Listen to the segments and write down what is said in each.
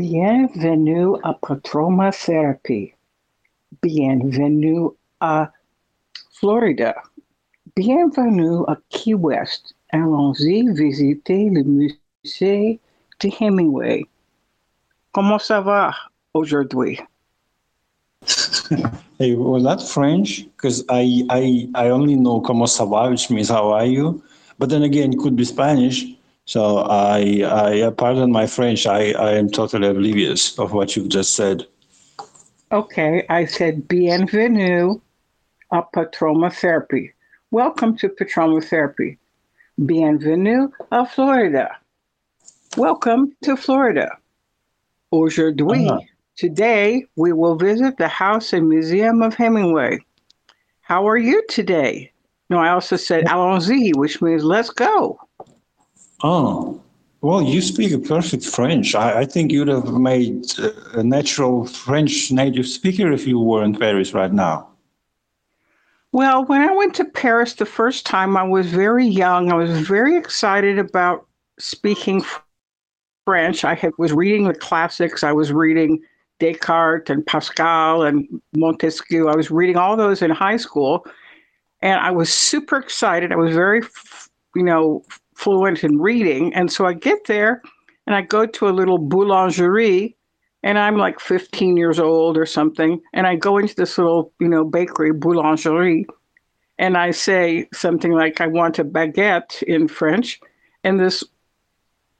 Bienvenue à Patroma Therapy. Bienvenue à Florida. Bienvenue à Key West. Allons-y visiter le musée de Hemingway. Comment ça va aujourd'hui? Hey, was that French? Because I, I I only know como ça va, which means how are you? But then again, it could be Spanish. So I, I pardon my French. I, I am totally oblivious of what you've just said. Okay, I said bienvenue à Patroma Therapy. Welcome to Patroma Therapy. Bienvenue à Florida. Welcome to Florida. Aujourd'hui, Uh-huh. today, we will visit the House and Museum of Hemingway. How are you today? No, I also said allons-y, which means let's go. Oh, well, you speak a perfect French. I, I think you'd have made a natural French native speaker if you were in Paris right now. Well, when I went to Paris the first time, I was very young. I was very excited about speaking French. I had, was reading the classics. I was reading Descartes and Pascal and Montesquieu. I was reading all those in high school, and I was super excited. I was very, you know, fluent in reading. And so I get there, and I go to a little boulangerie, and I'm like 15 years old or something. And I go into this little, you know, bakery, boulangerie, and I say something like, I want a baguette in French. And this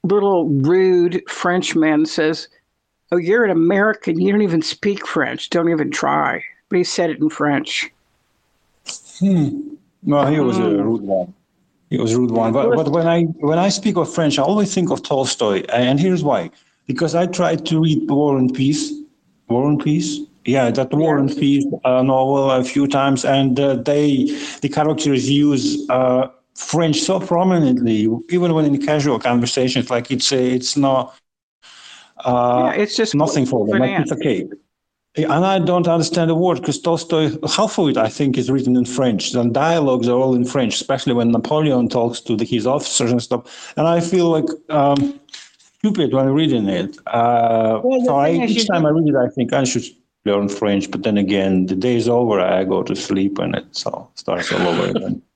little rude Frenchman says, Oh, you're an American. You don't even speak French. Don't even try. But he said it in French. Hmm. No, he was a rude one. He was a rude one. But, but when I when I speak of French, I always think of Tolstoy, and here's why: because I tried to read War and Peace, War and Peace. Yeah, that War and Peace uh, novel a few times, and uh, they the characters use uh, French so prominently, even when in casual conversations, like it's a, it's not. Uh, yeah, it's just nothing for them. Like it's okay. And I don't understand a word because Tolstoy, half of it, I think, is written in French. The dialogues are all in French, especially when Napoleon talks to the, his officers and stuff. And I feel like um, stupid when reading it. Uh, Well, so I, thing each you time I read it, I think I should learn French. But then again, the day is over, I go to sleep and it so starts all over again.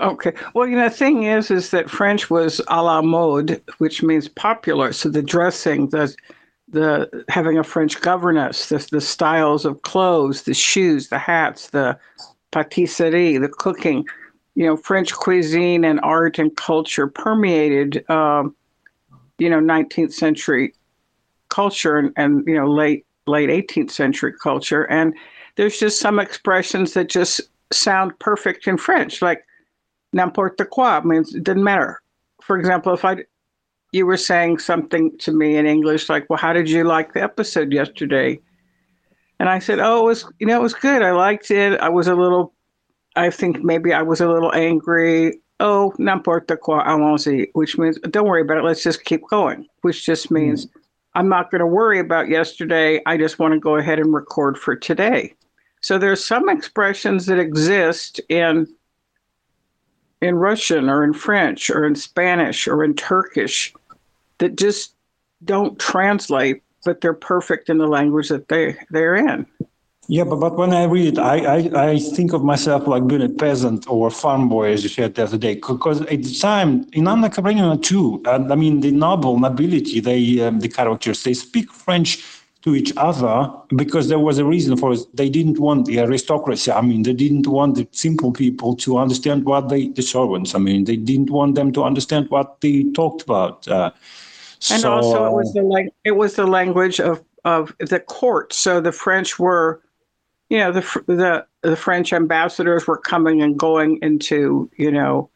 Okay. Well, you know, the thing is, is that French was à la mode, which means popular. So the dressing, the the having a French governess, the the styles of clothes, the shoes, the hats, the patisserie, the cooking, you know, French cuisine and art and culture permeated, um, you know, 19th century culture and, and you know late late 18th century culture. And there's just some expressions that just sound perfect in French, like n'importe quoi means it doesn't matter. For example, if I you were saying something to me in English like, "Well, how did you like the episode yesterday?" And I said, "Oh, it was you know it was good. I liked it. I was a little, I think maybe I was a little angry. Oh, n'importe quoi, allons-y, which means don't worry about it. Let's just keep going. Which just hmm. means I'm not going to worry about yesterday. I just want to go ahead and record for today. So there's some expressions that exist in in Russian or in French or in Spanish or in Turkish that just don't translate, but they're perfect in the language that they they're in. Yeah, but, but when I read I, I, I think of myself like being a peasant or a farm boy, as you said the other day. Because at the time, in Anna Karenina too, and I mean, the noble nobility, they um, the characters, they speak French to each other because there was a reason for it. They didn't want the aristocracy. I mean, they didn't want the simple people to understand what they, the servants, I mean, they didn't want them to understand what they talked about. Uh, And so, also, it was the lang- it was the language of of the court. So the French were, you know, the the the French ambassadors were coming and going into, you know,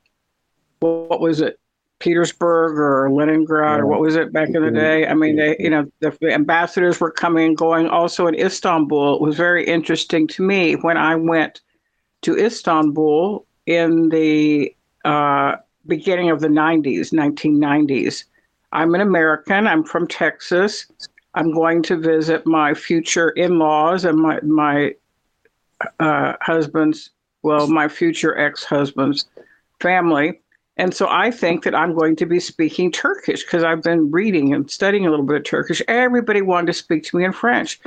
what, what was it, Petersburg or Leningrad or what was it back in the day? I mean, they, you know, the, the ambassadors were coming and going. Also in Istanbul, it was very interesting to me when I went to Istanbul in the uh, beginning of the 90s, 1990s. I'm an American. I'm from Texas. I'm going to visit my future in-laws and my my uh, husband's, well, my future ex-husband's family, And so I think that I'm going to be speaking Turkish because I've been reading and studying a little bit of Turkish. Everybody wanted to speak to me in French.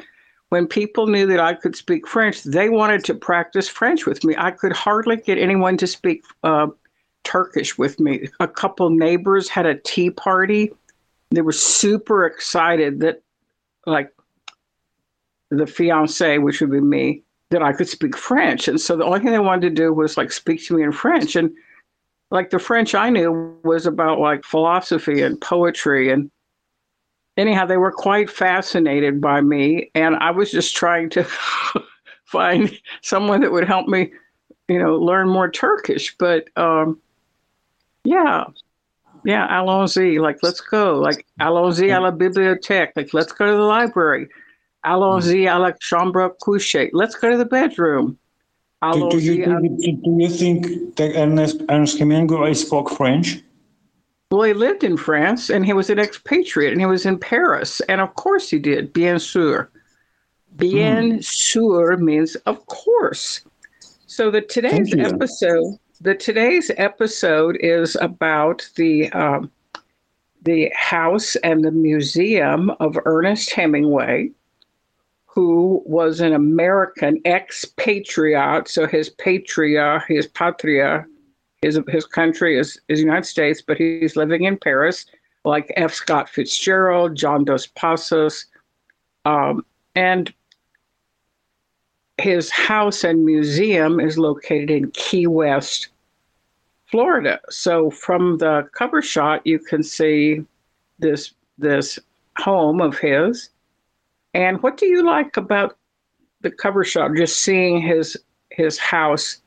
When people knew that I could speak French, they wanted to practice French with me. I could hardly get anyone to speak uh, Turkish with me. A couple neighbors had a tea party. They were super excited that, like, the fiance, which would be me, that I could speak French. And so the only thing they wanted to do was like speak to me in French. And like the French I knew was about like philosophy and poetry. And anyhow, they were quite fascinated by me. And I was just trying to find someone that would help me, you know, learn more Turkish. But um, yeah, yeah, allons-y, like let's go. Like allons-y à la bibliothèque, like let's go to the library. Allons-y à la chambre à coucher. Let's go to the bedroom. Do, do, you, do, you, do you think that Ernest, Ernest Hemingway spoke French? Well, he lived in France and he was an expatriate and he was in Paris. And of course he did, bien sûr. Bien mm. sûr means of course. So the today's episode, the today's episode is about the um, the house and the museum of Ernest Hemingway who was an American expatriate. So his patria, his patria, his his country is is United States, but he's living in Paris, like F. Scott Fitzgerald, John Dos Passos, um, and his house and museum is located in Key West, Florida. So from the cover shot, you can see this this home of his and what do you like about the cover shot? Just seeing his his house,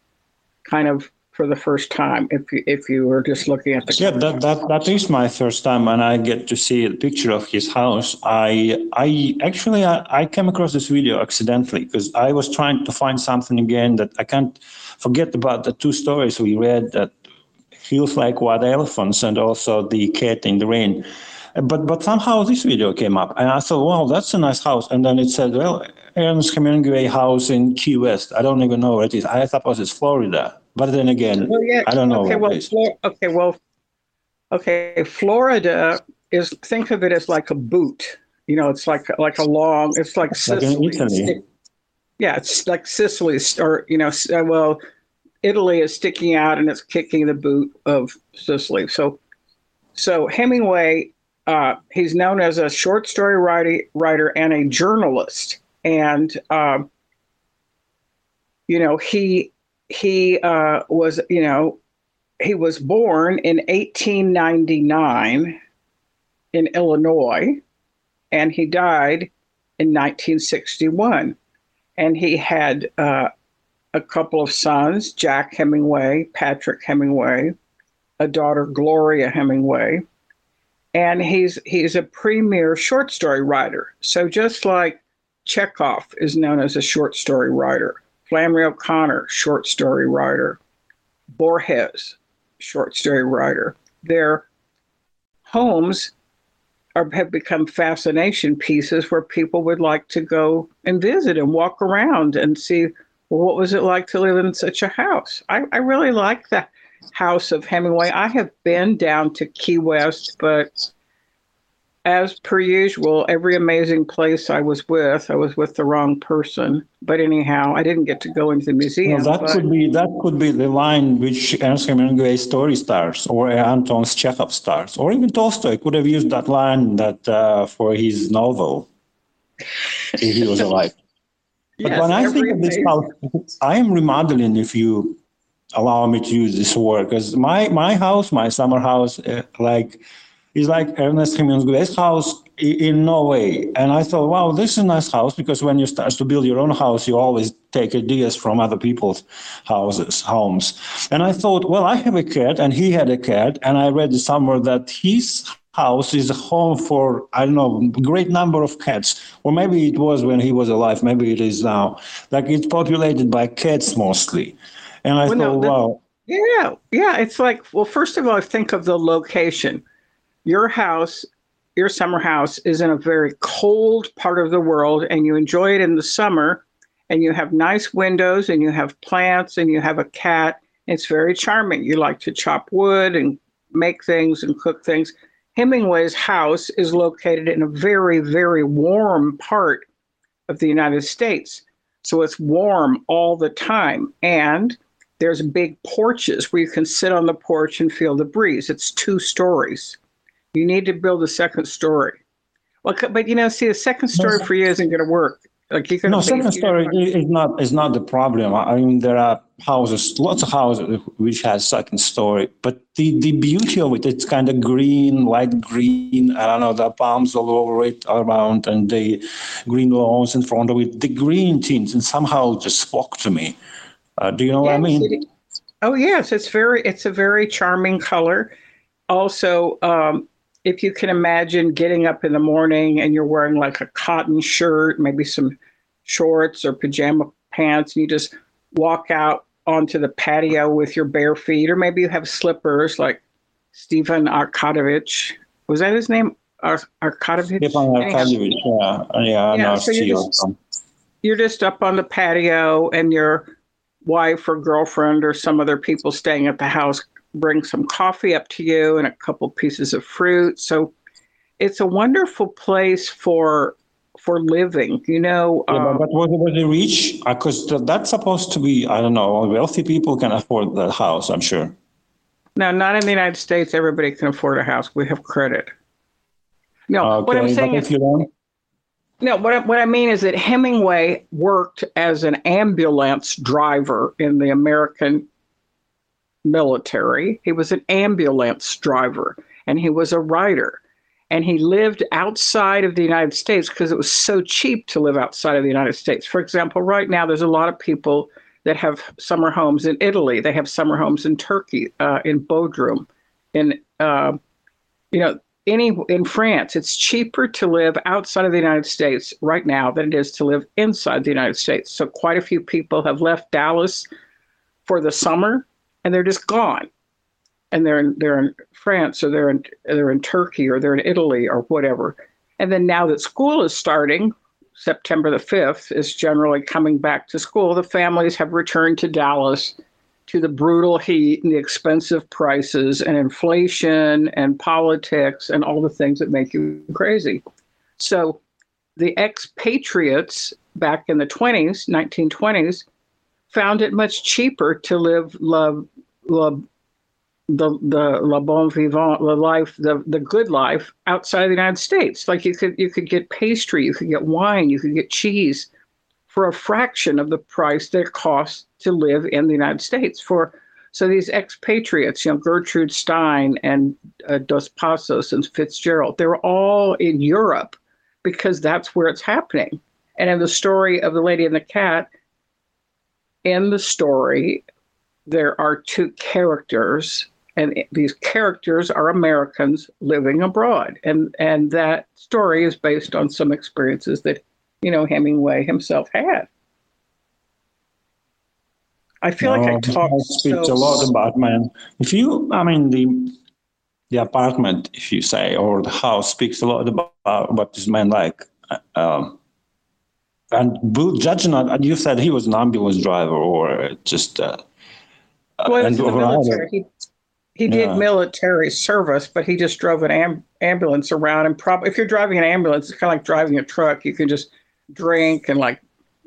kind of for the first time. If you, if you were just looking at the yeah, that, that that is my first time, and I get to see a picture of his house. I I actually I, I came across this video accidentally because I was trying to find something again that I can't forget about the two stories we read that feels like white elephants and also the cat in the rain but but somehow this video came up, and I thought, wow, that's a nice house. And then it said, well, Ernest Hemingway house in Key West. I don't even know where it is. I suppose it's Florida. But then again, well, yeah. I don't know. Okay, well, Flor- okay, well, okay, Florida is think of it as like a boot. You know, it's like like a long. It's like Sicily. Like yeah, it's like Sicily, or you know, uh, well, Italy is sticking out and it's kicking the boot of Sicily. So, so Hemingway uh, he's known as a short story writer, writer and a journalist. And, um, you know, he, he uh, was, you know, he was born in 1899 in Illinois and he died in 1961. And he had uh, a couple of sons, Jack Hemingway, Patrick Hemingway, a daughter, Gloria Hemingway and he's he's a premier short story writer. So just like Chekhov is known as a short story writer, Flannery O'Connor, short story writer, Borges, short story writer. Their homes are, have become fascination pieces where people would like to go and visit and walk around and see what was it like to live in such a house. I, I really like that house of Hemingway. I have been down to Key West, but as per usual, every amazing place I was with, I was with the wrong person. But anyhow, I didn't get to go into the museum. Well, that but... could be that could be the line which Ernst Hemingway's story starts, or Anton Chekhov starts, or even Tolstoy could have used that line that uh, for his novel if he was alive. But yes, when I think of this house, I am remodeling. If you allow me to use this word because my my house my summer house uh, like is like ernest hemingway's house in no way and i thought wow this is a nice house because when you start to build your own house you always take ideas from other people's houses homes and i thought well i have a cat and he had a cat and i read somewhere that his house is a home for i don't know a great number of cats or maybe it was when he was alive maybe it is now like it's populated by cats mostly and I well, thought, no, wow. Yeah, yeah. It's like, well, first of all, I think of the location. Your house, your summer house, is in a very cold part of the world, and you enjoy it in the summer, and you have nice windows, and you have plants, and you have a cat, It's very charming. You like to chop wood and make things and cook things. Hemingway's house is located in a very, very warm part of the United States. So it's warm all the time. And there's big porches where you can sit on the porch and feel the breeze. It's two stories. You need to build a second story. Well, but you know, see, a second story for you isn't going to work. Like you can no, second story is not is not the problem. I mean, there are houses, lots of houses which has second story, but the the beauty of it, it's kind of green, light green. I don't know, the palms all over it around, and the green lawns in front of it. The green tints, and somehow just spoke to me. Uh, do you know yes, what I mean? Oh yes, it's very it's a very charming color. Also, um, if you can imagine getting up in the morning and you're wearing like a cotton shirt, maybe some shorts or pajama pants, and you just walk out onto the patio with your bare feet, or maybe you have slippers like Stephen Arkadovich. Was that his name? Ar- Arkadovich? Stephen Arkadovich, yeah. Yeah, yeah so you're just, you're just up on the patio and your wife or girlfriend or some other people staying at the house bring some coffee up to you and a couple pieces of fruit. So it's a wonderful place for for living. You know, yeah, um, but, but was it rich? Because uh, that's supposed to be I don't know. Wealthy people can afford that house. I'm sure. No, not in the United States. Everybody can afford a house. We have credit. No, okay, what I'm saying is. No, what I, what I mean is that Hemingway worked as an ambulance driver in the American military. He was an ambulance driver and he was a writer. And he lived outside of the United States because it was so cheap to live outside of the United States. For example, right now, there's a lot of people that have summer homes in Italy. They have summer homes in Turkey, uh, in Bodrum, in uh, you know, any in France. It's cheaper to live outside of the United States right now than it is to live inside the United States. So quite a few people have left Dallas for the summer and they're just gone. And they're in, they're in France or they're in they're in Turkey or they're in Italy or whatever. And then now that school is starting, September the 5th is generally coming back to school, the families have returned to Dallas to the brutal heat and the expensive prices and inflation and politics and all the things that make you crazy. So the expatriates back in the 20s, 1920s, found it much cheaper to live la, la, the the la bon vivant, the life, the the good life outside of the United States. Like you could you could get pastry, you could get wine, you could get cheese for a fraction of the price that it costs to live in the United States. For so these expatriates, you know, Gertrude Stein and uh, Dos Passos and Fitzgerald, they were all in Europe because that's where it's happening. And in the story of the Lady and the Cat, in the story, there are two characters, and these characters are Americans living abroad. And, and that story is based on some experiences that, you know, Hemingway himself had. I feel no, like I talk. speaks so, a lot about man. If you, I mean, the the apartment, if you say, or the house speaks a lot about what this man like. Uh, um, and judging on, you said he was an ambulance driver or just. Uh, well, and, military. He, he did yeah. military service, but he just drove an am- ambulance around. And probably, if you're driving an ambulance, it's kind of like driving a truck. You can just drink and like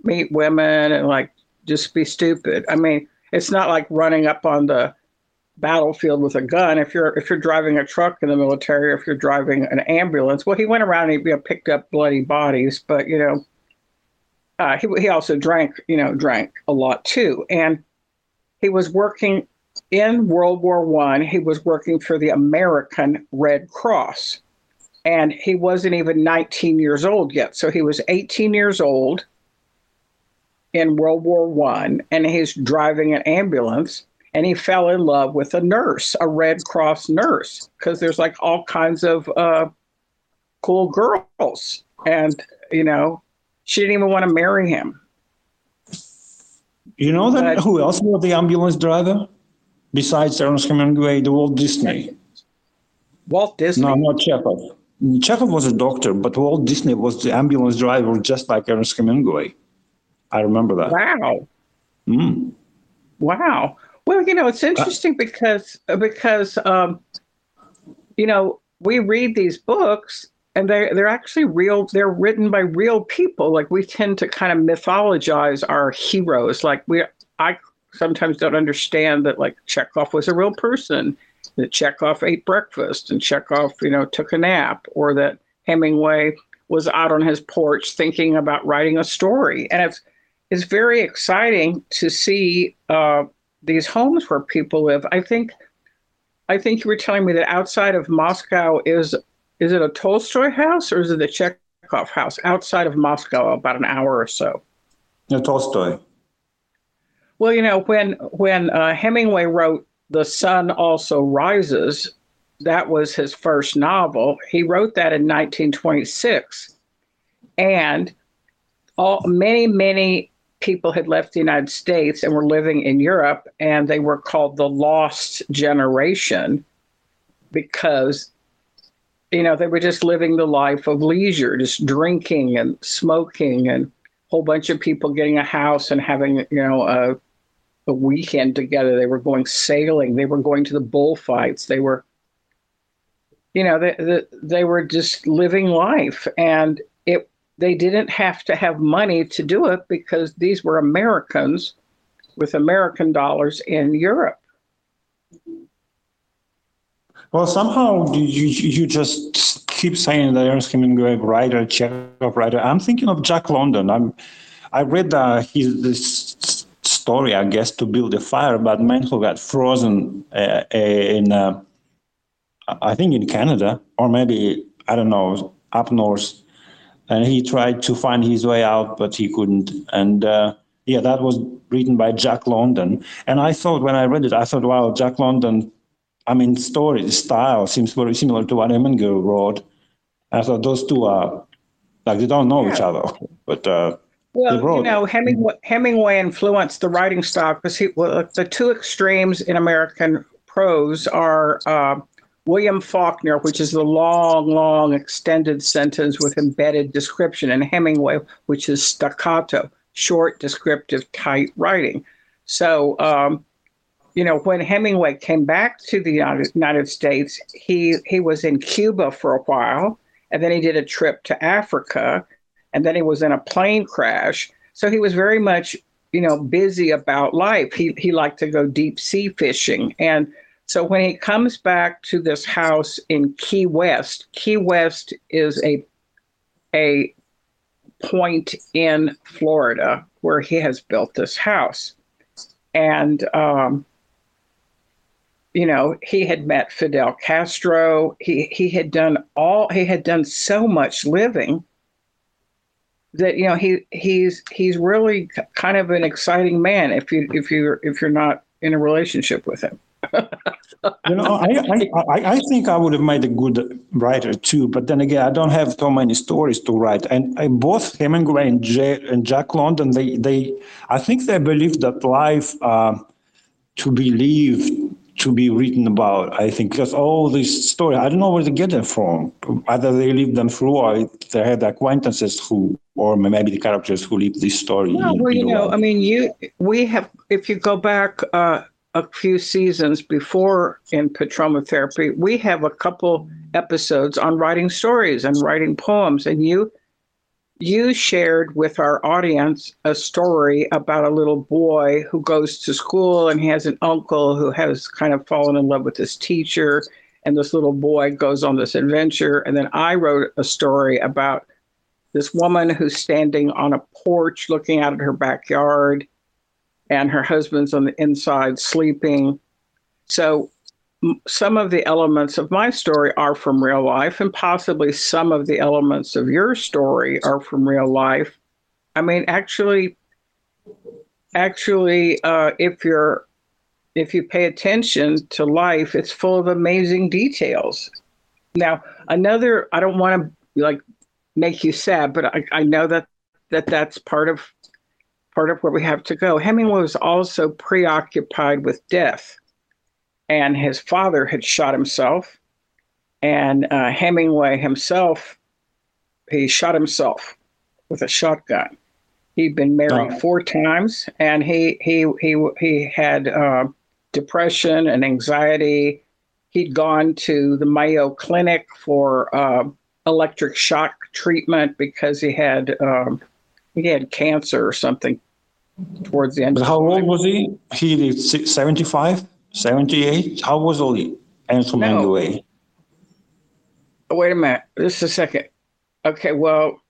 meet women and like just be stupid. I mean, it's not like running up on the battlefield with a gun. If you're if you're driving a truck in the military, or if you're driving an ambulance, well, he went around and he you know, picked up bloody bodies, but you know, uh, he, he also drank, you know, drank a lot too. And he was working in World War One. He was working for the American Red Cross, and he wasn't even 19 years old yet. So he was 18 years old in World War One, and he's driving an ambulance. And he fell in love with a nurse, a Red Cross nurse, because there's like all kinds of uh, cool girls, and you know, she didn't even want to marry him. You know that but, who else was the ambulance driver besides Ernest Hemingway? The Walt Disney. Walt Disney. No, not Chekhov. Chekhov was a doctor, but Walt Disney was the ambulance driver, just like Ernest Hemingway. I remember that. Wow. Mm. Wow. Well, you know, it's interesting because because um, you know we read these books and they're they're actually real. They're written by real people. Like we tend to kind of mythologize our heroes. Like we, I sometimes don't understand that like Chekhov was a real person. That Chekhov ate breakfast and Chekhov, you know, took a nap, or that Hemingway was out on his porch thinking about writing a story. And it's it's very exciting to see uh, these homes where people live. I think I think you were telling me that outside of Moscow is is it a Tolstoy house or is it a Chekhov house outside of Moscow, about an hour or so? No, Tolstoy. Well, you know when when uh, Hemingway wrote "The Sun Also Rises," that was his first novel. He wrote that in 1926, and all many many people had left the United States and were living in Europe, and they were called the Lost Generation because you know they were just living the life of leisure, just drinking and smoking, and a whole bunch of people getting a house and having you know a a weekend together. They were going sailing. They were going to the bullfights. They were, you know, they, they, they were just living life. And it they didn't have to have money to do it because these were Americans with American dollars in Europe. Well, somehow you you just keep saying that Ernest Hemingway writer, Chekhov writer. I'm thinking of Jack London. I'm I read uh, his this story, I guess, to build a fire about men who got frozen uh, in, uh, I think, in Canada, or maybe I don't know, up north. And he tried to find his way out, but he couldn't. And uh, yeah, that was written by Jack London. And I thought when I read it, I thought, wow, Jack London. I mean, story style seems very similar to what Hemingway wrote. I thought those two are like they don't know yeah. each other, but uh, well, you know, Hemingway, Hemingway influenced the writing style because he well, the two extremes in American prose are uh, William Faulkner, which is the long, long extended sentence with embedded description, and Hemingway, which is staccato, short, descriptive, tight writing. So, um, you know, when Hemingway came back to the United States, he he was in Cuba for a while, and then he did a trip to Africa and then he was in a plane crash. So he was very much, you know, busy about life. He he liked to go deep sea fishing, and so when he comes back to this house in Key West, Key West is a a point in Florida where he has built this house, and um, you know he had met Fidel Castro. He he had done all he had done so much living that you know he he's he's really kind of an exciting man if you if you if you're not in a relationship with him. you know, I, I, I think I would have made a good writer too, but then again, I don't have so many stories to write. And I, both Hemingway and, and Jack London, they, they, I think they believe that life uh, to believe to be written about. I think because all these stories, I don't know where to get them from. Either they lived them through, or they had acquaintances who, or maybe the characters who lived this story. Well, well you know, I mean, you we have. If you go back uh, a few seasons before in Petroma Therapy, we have a couple episodes on writing stories and writing poems, and you you shared with our audience a story about a little boy who goes to school and he has an uncle who has kind of fallen in love with his teacher and this little boy goes on this adventure. And then i wrote a story about this woman who's standing on a porch looking out at her backyard and her husband's on the inside sleeping. So some of the elements of my story are from real life, and possibly some of the elements of your story are from real life. I mean, actually, actually, uh, if you're if you pay attention to life, it's full of amazing details. Now, another, I don't want to like make you sad, but I, I know that that that's part of part of where we have to go. Hemingway was also preoccupied with death and his father had shot himself. And uh, Hemingway himself, he shot himself with a shotgun. He'd been married oh. four times, and he he he he had uh, depression and anxiety. He'd gone to the Mayo Clinic for uh, electric shock treatment because he had um, he had cancer or something towards the end. But how old was he? He lived 75, 78? How was he? Ansel No. Oh, wait a minute. Just a second. Okay, well,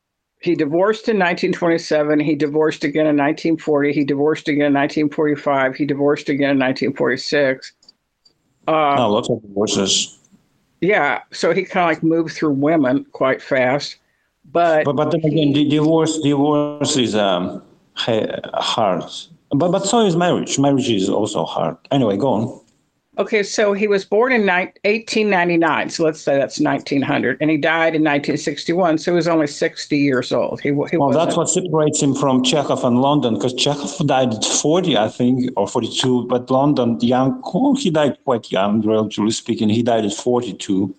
he divorced in 1927. He divorced again in 1940. He divorced again in 1945. He divorced again in 1946. Uh, Oh, lots of divorces. Yeah, so he kind of like moved through women quite fast. But But, but then again, the divorce, divorce is um, ha- hard. But, but so is marriage. Marriage is also hard. Anyway, go on. okay, so he was born in ni- 1899. So let's say that's 1900. And he died in 1961. So he was only 60 years old. He, he Well, wasn't- that's what separates him from Chekhov and London, because Chekhov died at 40, I think, or 42, but London, young, oh, he died quite young, relatively speaking. He died at 42.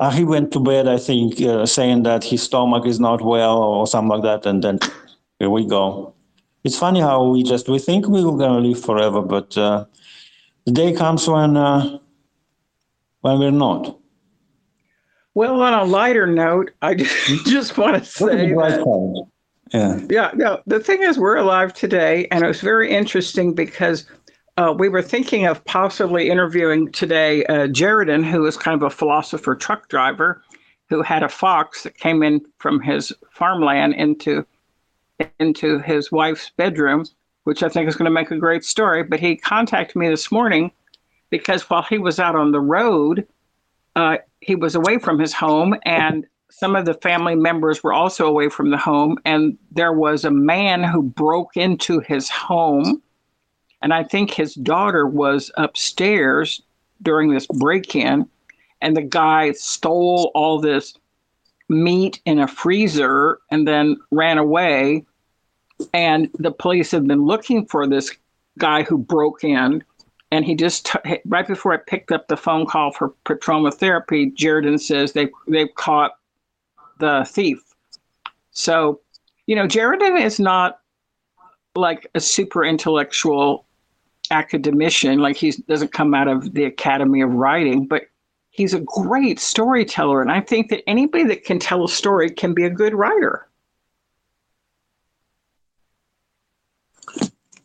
Uh, he went to bed, I think, uh, saying that his stomach is not well or something like that, and then here we go. It's funny how we just we think we're gonna live forever, but uh, the day comes when uh, when we're not. Well, on a lighter note, I just, just want to say that. Yeah. yeah, no, the thing is, we're alive today, and it was very interesting because uh, we were thinking of possibly interviewing today uh, Jaredin, who is kind of a philosopher truck driver, who had a fox that came in from his farmland into into his wife's bedroom, which I think is going to make a great story. But he contacted me this morning because while he was out on the road, uh, he was away from his home, and some of the family members were also away from the home. And there was a man who broke into his home, and I think his daughter was upstairs during this break-in, and the guy stole all this meat in a freezer and then ran away. And the police have been looking for this guy who broke in. And he just t- right before I picked up the phone call for patroma therapy, Jaredin says they they've caught the thief. So, you know, Jaredin is not like a super intellectual academician, like he doesn't come out of the Academy of Writing, but he's a great storyteller. And I think that anybody that can tell a story can be a good writer.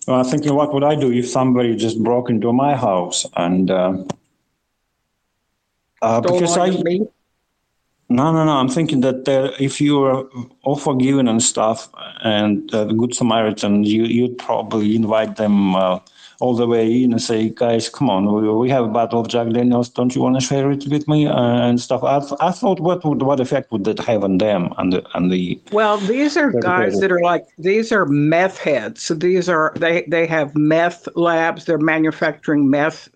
Well, I'm thinking, what would I do if somebody just broke into my house and uh, uh, because I no no no I'm thinking that uh, if you are all forgiven and stuff and uh, the good Samaritan you you'd probably invite them uh, all the way in and say guys come on we, we have a bottle of Jack Daniels don't you want to share it with me uh, and stuff I, th- I thought what would what effect would that have on them and the and the Well, these are guys that are like these are meth heads. So these are they they have meth labs. They're manufacturing meth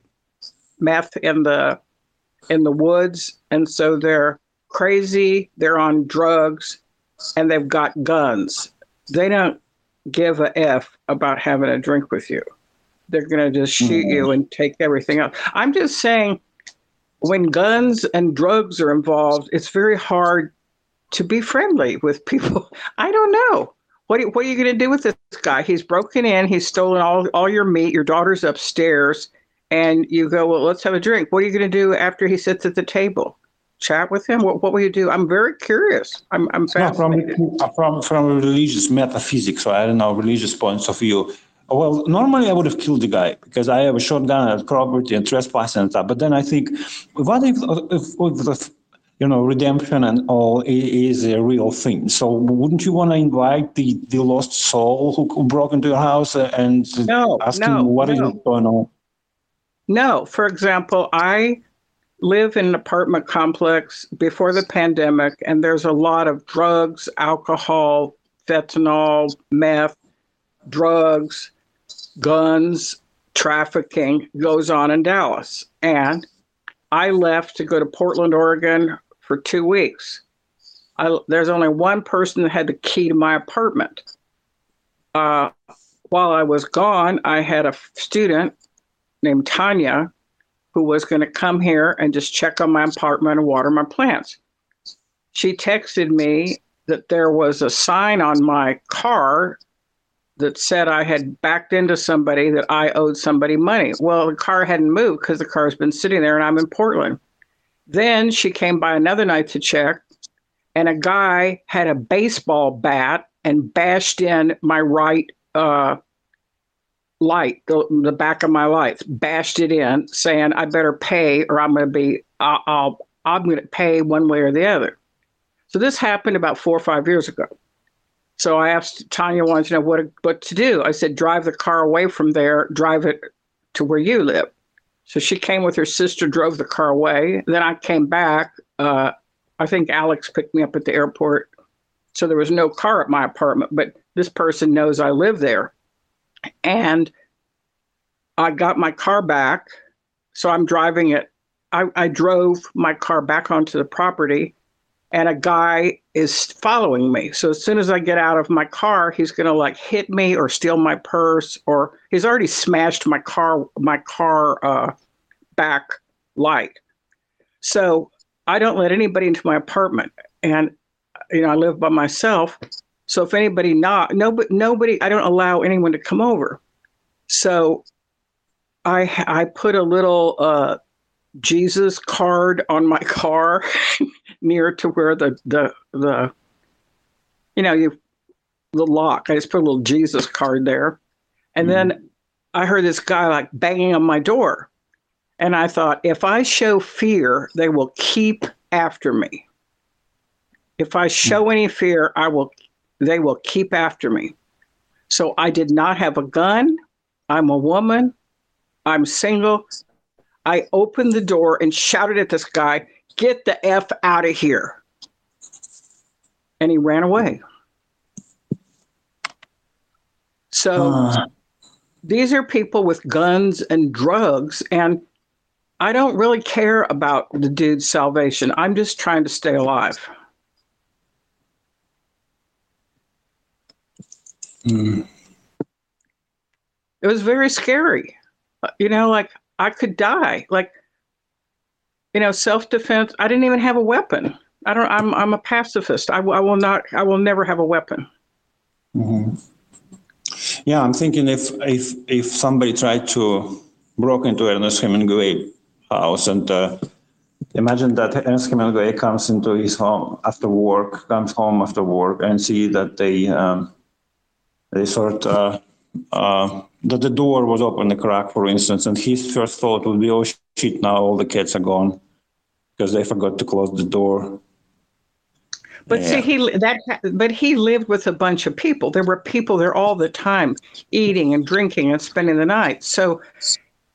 meth in the in the woods, and so they're crazy. They're on drugs, and they've got guns. They don't give a f about having a drink with you. They're gonna just shoot you mm-hmm. and take everything out. I'm just saying, when guns and drugs are involved, it's very hard to be friendly with people. I don't know. What, are- what are you going to do with this guy? He's broken in. He's stolen all, all your meat. Your daughter's upstairs. And you go, well, let's have a drink. What are you going to do after he sits at the table? Chat with him? What, what will you do? I'm very curious. I'm, I'm No, from, fascinated. from from religious metaphysics, or I don't know, religious points of view. Well, normally I would have killed the guy because I have a shotgun and property and trespass and stuff. But then I think, what if, if, if the, you know, redemption and all is a real thing? So wouldn't you want to invite the, the lost soul who, who broke into your house and No, ask no, him what is no. going on? No, for example, I live in an apartment complex before the pandemic, and there's a lot of drugs, alcohol, fentanyl, meth, drugs, guns, trafficking goes on in Dallas. And I left to go to Portland, Oregon for two weeks. I, there's only one person that had the key to my apartment. Uh, while I was gone, I had a student named Tanya who was going to come here and just check on my apartment and water my plants. She texted me that there was a sign on my car that said I had backed into somebody that I owed somebody money. Well, the car hadn't moved because the car's been sitting there and I'm in Portland. Then she came by another night to check, and a guy had a baseball bat and bashed in my right uh, light, the, the back of my lights, bashed it in, saying I better pay or I'm going to be, I'll, I'll I'm going to pay one way or the other. So this happened about four or five years ago. So I asked Tanya wanted to know what what to do. I said, drive the car away from there, drive it to where you live. So she came with her sister, drove the car away. Then I came back. Uh, I think Alex picked me up at the airport. So there was no car at my apartment, but this person knows I live there. And I got my car back. So I'm driving it. I, I drove my car back onto the property and a guy is following me. So as soon as I get out of my car, he's going to like hit me or steal my purse or he's already smashed my car my car uh, back light. So I don't let anybody into my apartment and you know I live by myself. So if anybody not nobody nobody I don't allow anyone to come over. So I I put a little uh, Jesus card on my car near to where the the the you know you the lock. I just put a little Jesus card there, and mm-hmm. then I heard this guy like banging on my door, and I thought if I show fear, they will keep after me. If I show mm-hmm. any fear, I will they will keep after me. So I did not have a gun. I'm a woman. I'm single. I opened the door and shouted at this guy, Get the F out of here. And he ran away. So uh. these are people with guns and drugs. And I don't really care about the dude's salvation. I'm just trying to stay alive. Mm. It was very scary. You know, like I could die. Like, you know, self defense. I didn't even have a weapon. I don't. I'm I'm a pacifist. I, I will not. I will never have a weapon. Mm-hmm. Yeah, I'm thinking if if if somebody tried to broke into Ernest Hemingway house and uh, imagine that Ernest Hemingway comes into his home after work, comes home after work, and see that they um, they sort uh, uh, that the door was open a crack, for instance, and his first thought would be, "Oh shit! Now all the kids are gone because they forgot to close the door." But yeah. see, he that but he lived with a bunch of people. There were people there all the time, eating and drinking and spending the night. So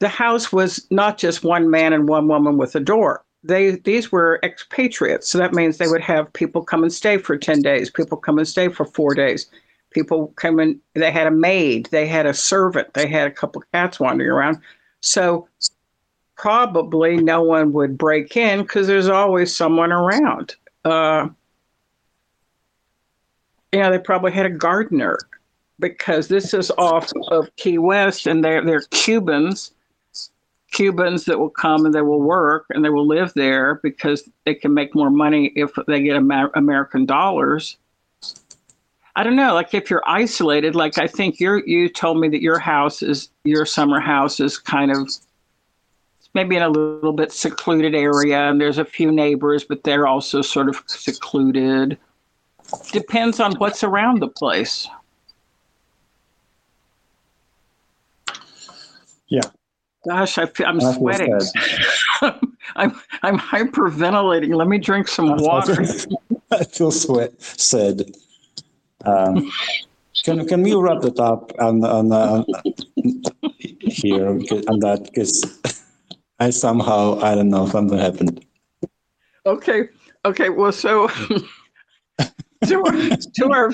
the house was not just one man and one woman with a door. They these were expatriates, so that means they would have people come and stay for ten days, people come and stay for four days people come in they had a maid they had a servant they had a couple cats wandering around. So probably no one would break in because there's always someone around. Uh, you know they probably had a gardener because this is off of key west and they're, they're cubans cubans that will come and they will work and they will live there because they can make more money if they get Amer- american dollars I don't know, like if you're isolated, like I think you you told me that your house is your summer house is kind of maybe in a little bit secluded area and there's a few neighbors, but they're also sort of secluded. Depends on what's around the place. Yeah. Gosh, I feel, I'm sweating. I'm I'm hyperventilating. Let me drink some water. I feel sweat. Said. Um, can can we wrap it up on on uh, here on that because I somehow I don't know something happened. Okay. Okay. Well, so to, our, to our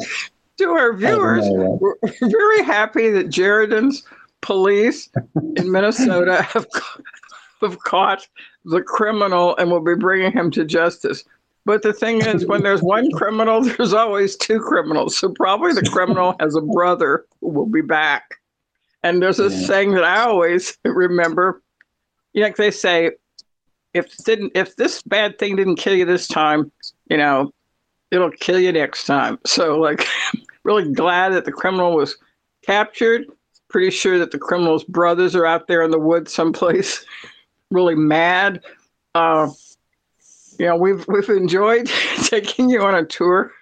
to our viewers, we're very happy that Jerrodon's police in Minnesota have have caught the criminal and will be bringing him to justice. But the thing is, when there's one criminal, there's always two criminals. So probably the criminal has a brother who will be back. And there's a yeah. saying that I always remember. You know, like they say, if didn't if this bad thing didn't kill you this time, you know, it'll kill you next time. So like, really glad that the criminal was captured. Pretty sure that the criminals' brothers are out there in the woods someplace, really mad. Uh, know, we've we've enjoyed taking you on a tour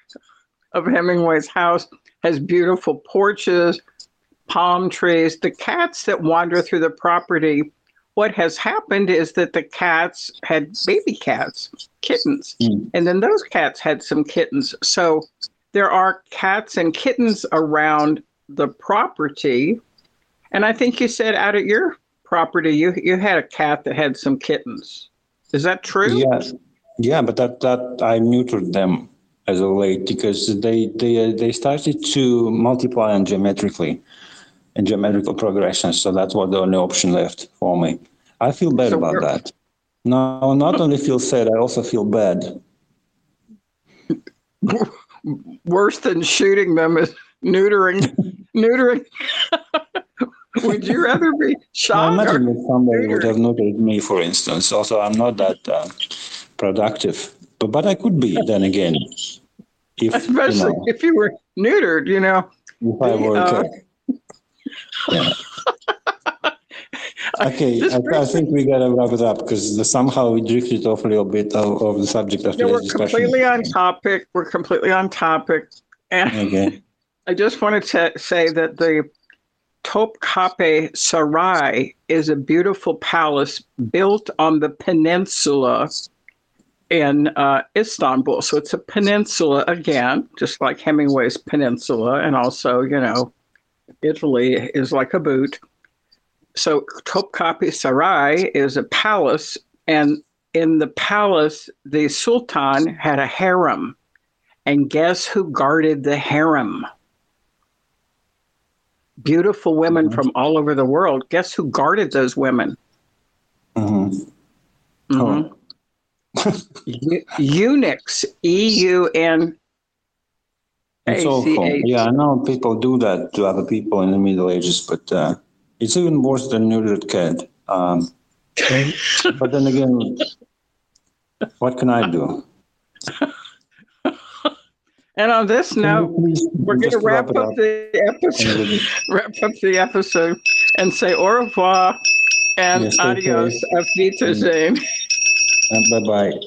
of Hemingway's house. Has beautiful porches, palm trees. The cats that wander through the property. What has happened is that the cats had baby cats, kittens, Mm. and then those cats had some kittens. So there are cats and kittens around the property. And I think you said out at your property you you had a cat that had some kittens. Is that true? Yeah, yeah, but that that I neutered them as of late because they they they started to multiply on geometrically, in geometrical progression. So that's what the only option left for me. I feel bad So about that. No, not only feel sad, I also feel bad. Worse than shooting them is neutering. neutering. Would you rather be shot? imagine Or, that somebody would have neutered me, for instance. Also, I'm not that uh, productive, but but I could be then again, if especially you know, if you were neutered, you know. if I were. Uh. Yeah. Okay, I, I think we gotta wrap it up because somehow we drifted off a little bit of, of the subject of No, we're discussion. completely on topic. We're completely on topic. And Okay, I just wanted to say that the Topkapi Sarai is a beautiful palace built on the peninsula in uh, Istanbul. So it's a peninsula again, just like Hemingway's peninsula. And also, you know, Italy is like a boot. So Topkapi Sarai is a palace. And in the palace, the Sultan had a harem. And guess who guarded the harem? Beautiful women Mhm. from all over the world. Guess who guarded those women? Mhm. Mhm. Eu- eunuchs. E U N it's awful. Yeah, I know people do that to other people in the Middle Ages, but uh, it's even worse than neutered cat. Um, but then again, what can I do? And on this note, we're going to just wrap it up the episode. Wrap up the episode and say au revoir and Yes, take care. adios, auf Wiedersehen. Uh, bye bye.